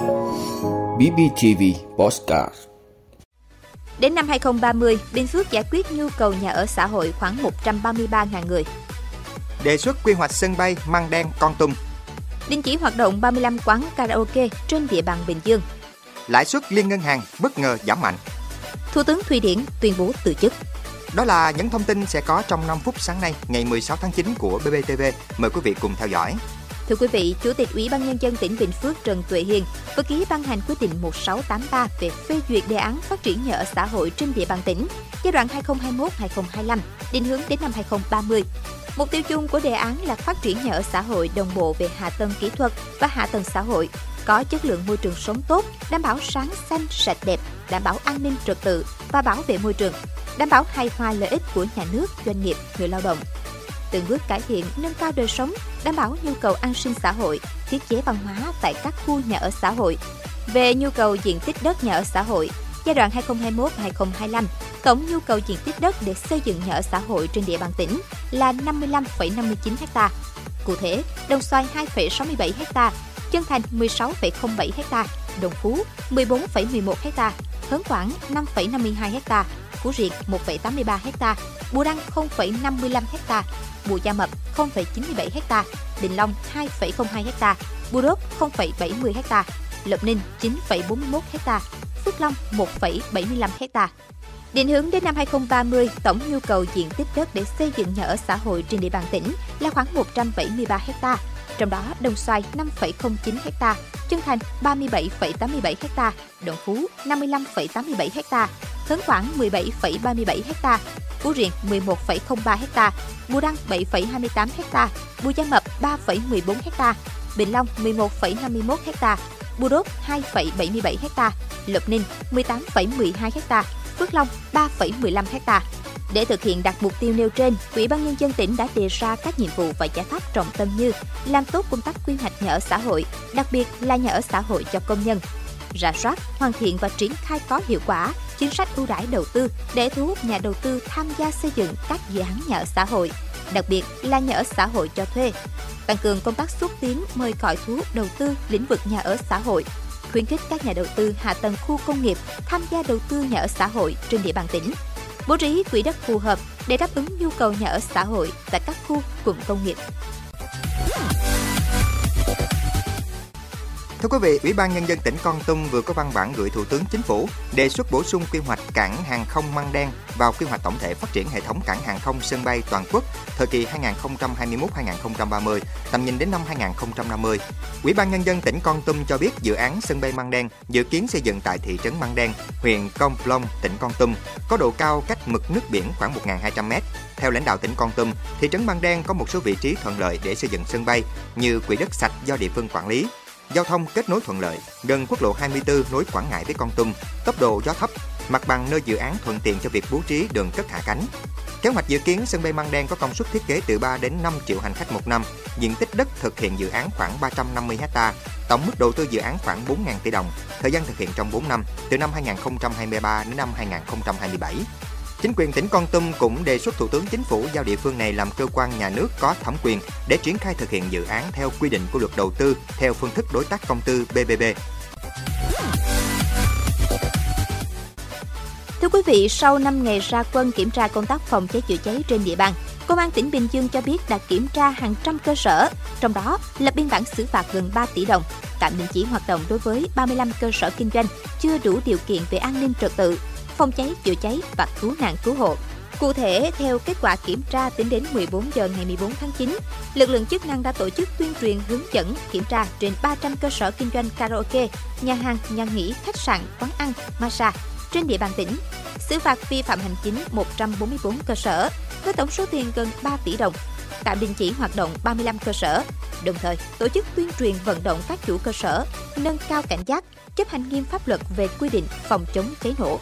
BBTV Postcard Đến năm 2030, Bình Phước giải quyết nhu cầu nhà ở xã hội khoảng 133.000 người. Đề xuất quy hoạch sân bay Măng Đen, Con Tum. Đình chỉ hoạt động 35 quán karaoke trên địa bàn Bình Dương. Lãi suất liên ngân hàng bất ngờ giảm mạnh. Thủ tướng Thụy Điển tuyên bố từ chức. Đó là những thông tin sẽ có trong 5 phút sáng nay, ngày 16 tháng 9 của BBTV. Mời quý vị cùng theo dõi. Thưa quý vị, Chủ tịch Ủy ban Nhân dân tỉnh Bình Phước Trần Tuệ Hiền vừa ký ban hành quyết định 1683 về phê duyệt đề án phát triển nhà ở xã hội trên địa bàn tỉnh giai đoạn 2021-2025, định hướng đến năm 2030. Mục tiêu chung của đề án là phát triển nhà ở xã hội đồng bộ về hạ tầng kỹ thuật và hạ tầng xã hội, có chất lượng môi trường sống tốt, đảm bảo sáng xanh sạch đẹp, đảm bảo an ninh trật tự và bảo vệ môi trường, đảm bảo hài hòa lợi ích của nhà nước, doanh nghiệp, người lao động. Từng bước cải thiện, nâng cao đời sống, đảm bảo nhu cầu an sinh xã hội, thiết chế văn hóa tại các khu nhà ở xã hội. Về nhu cầu diện tích đất nhà ở xã hội, giai đoạn 2021-2025, tổng nhu cầu diện tích đất để xây dựng nhà ở xã hội trên địa bàn tỉnh là 55,59 ha. Cụ thể, Đồng Xoài 2,67 ha, Chân Thành 16,07 ha, Đồng Phú 14,11 ha, Hớn Quảng 5,52 ha, Phú Riêng 1,83 ha, Bù Đăng 0,55 ha, Bù Gia Mập 0,97 ha, Đình Long 2,02 ha, Bù Đốt 0,70 ha, Lộc Ninh 9,41 ha, Phước Long 1,75 ha. Định hướng đến năm 2030, tổng nhu cầu diện tích đất để xây dựng nhà ở xã hội trên địa bàn tỉnh là khoảng 173 ha. Trong đó, Đồng Xoài 5,09 ha, Chân Thành 37,87 ha, Đồng Phú 55,87 ha, Hớn Quảng 17,37 ha, Phú Riện 11,03 ha, Bù Đăng 7,28 ha, Bù Gia Mập 3,14 ha, Bình Long 11,51 ha, Bù Đốt 2,77 ha, Lộc Ninh 18,12 ha, Phước Long 3,15 ha. Để thực hiện đạt mục tiêu nêu trên, Ủy ban nhân dân tỉnh đã đề ra các nhiệm vụ và giải pháp trọng tâm như làm tốt công tác quy hoạch nhà ở xã hội, đặc biệt là nhà ở xã hội cho công nhân, rà soát, hoàn thiện và triển khai có hiệu quả chính sách ưu đãi đầu tư để thu hút nhà đầu tư tham gia xây dựng các dự án nhà ở xã hội, đặc biệt là nhà ở xã hội cho thuê. Tăng cường công tác xúc tiến mời gọi thu hút đầu tư lĩnh vực nhà ở xã hội, khuyến khích các nhà đầu tư hạ tầng khu công nghiệp tham gia đầu tư nhà ở xã hội trên địa bàn tỉnh. Bố trí quỹ đất phù hợp để đáp ứng nhu cầu nhà ở xã hội tại các khu cụm công nghiệp. Thưa quý vị, Ủy ban Nhân dân tỉnh Con Tum vừa có văn bản gửi Thủ tướng Chính phủ đề xuất bổ sung quy hoạch cảng hàng không Măng Đen vào quy hoạch tổng thể phát triển hệ thống cảng hàng không sân bay toàn quốc thời kỳ 2021-2030, tầm nhìn đến năm 2050. Ủy ban Nhân dân tỉnh Con Tum cho biết dự án sân bay Măng Đen dự kiến xây dựng tại thị trấn Măng Đen, huyện Con Plong, tỉnh Con Tum, có độ cao cách mực nước biển khoảng 1.200 m. Theo lãnh đạo tỉnh Con Tum, thị trấn Măng Đen có một số vị trí thuận lợi để xây dựng sân bay như quỹ đất sạch do địa phương quản lý, giao thông kết nối thuận lợi, gần quốc lộ 24 nối Quảng Ngãi với Con Tum, tốc độ gió thấp, mặt bằng nơi dự án thuận tiện cho việc bố trí đường cất hạ cánh. Kế hoạch dự kiến sân bay Măng Đen có công suất thiết kế từ 3 đến 5 triệu hành khách một năm, diện tích đất thực hiện dự án khoảng 350 ha, tổng mức đầu tư dự án khoảng 4.000 tỷ đồng, thời gian thực hiện trong 4 năm, từ năm 2023 đến năm 2027. Chính quyền tỉnh Con Tum cũng đề xuất Thủ tướng Chính phủ giao địa phương này làm cơ quan nhà nước có thẩm quyền để triển khai thực hiện dự án theo quy định của luật đầu tư theo phương thức đối tác công tư BBB. Thưa quý vị, sau 5 ngày ra quân kiểm tra công tác phòng cháy chữa cháy trên địa bàn, Công an tỉnh Bình Dương cho biết đã kiểm tra hàng trăm cơ sở, trong đó lập biên bản xử phạt gần 3 tỷ đồng, tạm đình chỉ hoạt động đối với 35 cơ sở kinh doanh chưa đủ điều kiện về an ninh trật tự, phòng cháy chữa cháy và cứu nạn cứu hộ. Cụ thể, theo kết quả kiểm tra tính đến 14 giờ ngày 14 tháng 9, lực lượng chức năng đã tổ chức tuyên truyền hướng dẫn kiểm tra trên 300 cơ sở kinh doanh karaoke, nhà hàng, nhà nghỉ, khách sạn, quán ăn, massage trên địa bàn tỉnh, xử phạt vi phạm hành chính 144 cơ sở với tổng số tiền gần 3 tỷ đồng, tạm đình chỉ hoạt động 35 cơ sở, đồng thời tổ chức tuyên truyền vận động các chủ cơ sở nâng cao cảnh giác, chấp hành nghiêm pháp luật về quy định phòng chống cháy nổ.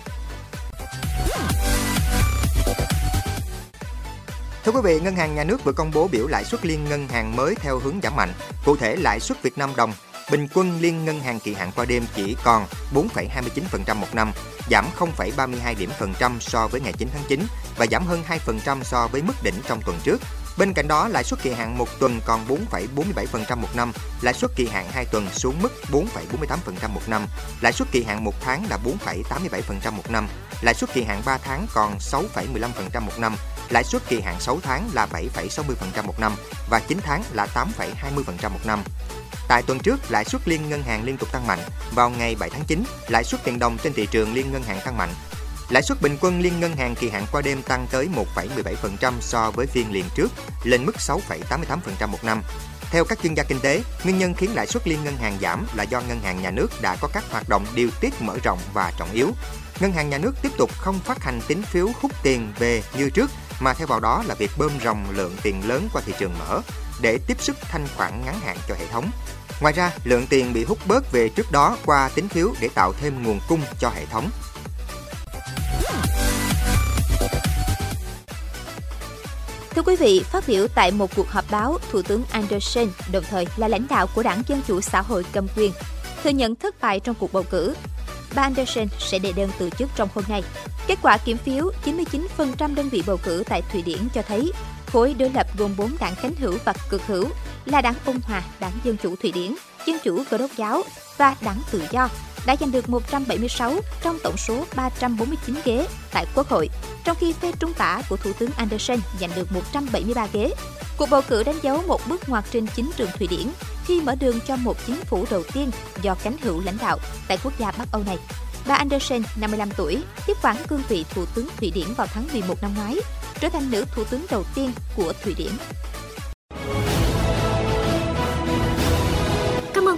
Thưa quý vị, Ngân hàng Nhà nước vừa công bố biểu lãi suất liên ngân hàng mới theo hướng giảm mạnh. Cụ thể, lãi suất Việt Nam đồng bình quân liên ngân hàng kỳ hạn qua đêm chỉ còn 4,29% một năm, giảm 0,32 điểm phần trăm so với ngày 9 tháng 9 và giảm hơn 2% so với mức đỉnh trong tuần trước. Bên cạnh đó, lãi suất kỳ hạn một tuần còn 4,47% một năm, lãi suất kỳ hạn 2 tuần xuống mức 4,48% một năm, lãi suất kỳ hạn một tháng là 4,87% một năm, lãi suất kỳ hạn 3 tháng còn 6,15% một năm, lãi suất kỳ hạn 6 tháng là 7,60% một năm và 9 tháng là 8,20% một năm. Tại tuần trước, lãi suất liên ngân hàng liên tục tăng mạnh. Vào ngày 7 tháng 9, lãi suất tiền đồng trên thị trường liên ngân hàng tăng mạnh. Lãi suất bình quân liên ngân hàng kỳ hạn qua đêm tăng tới 1,17% so với phiên liền trước, lên mức 6,88% một năm. Theo các chuyên gia kinh tế, nguyên nhân khiến lãi suất liên ngân hàng giảm là do ngân hàng nhà nước đã có các hoạt động điều tiết mở rộng và trọng yếu. Ngân hàng nhà nước tiếp tục không phát hành tín phiếu hút tiền về như trước, mà theo vào đó là việc bơm ròng lượng tiền lớn qua thị trường mở để tiếp sức thanh khoản ngắn hạn cho hệ thống. Ngoài ra, lượng tiền bị hút bớt về trước đó qua tín phiếu để tạo thêm nguồn cung cho hệ thống. Quý vị, phát biểu tại một cuộc họp báo, Thủ tướng Anderson, đồng thời là lãnh đạo của Đảng Dân Chủ Xã hội cầm quyền, thừa nhận thất bại trong cuộc bầu cử. Bà Anderson sẽ đệ đơn từ chức trong hôm nay. Kết quả kiểm phiếu, 99% đơn vị bầu cử tại Thụy Điển cho thấy khối đối lập gồm 4 đảng cánh hữu và cực hữu là đảng Ung Hòa, đảng Dân Chủ Thụy Điển, Dân Chủ Cơ đốc giáo và đảng Tự do đã giành được 176 trong tổng số 349 ghế tại Quốc hội, trong khi phe trung tả của Thủ tướng Anderson giành được 173 ghế. Cuộc bầu cử đánh dấu một bước ngoặt trên chính trường Thụy Điển khi mở đường cho một chính phủ đầu tiên do cánh hữu lãnh đạo tại quốc gia Bắc Âu này. Bà Anderson, 55 tuổi, tiếp quản cương vị Thủ tướng Thụy Điển vào tháng 11 năm ngoái, trở thành nữ thủ tướng đầu tiên của Thụy Điển.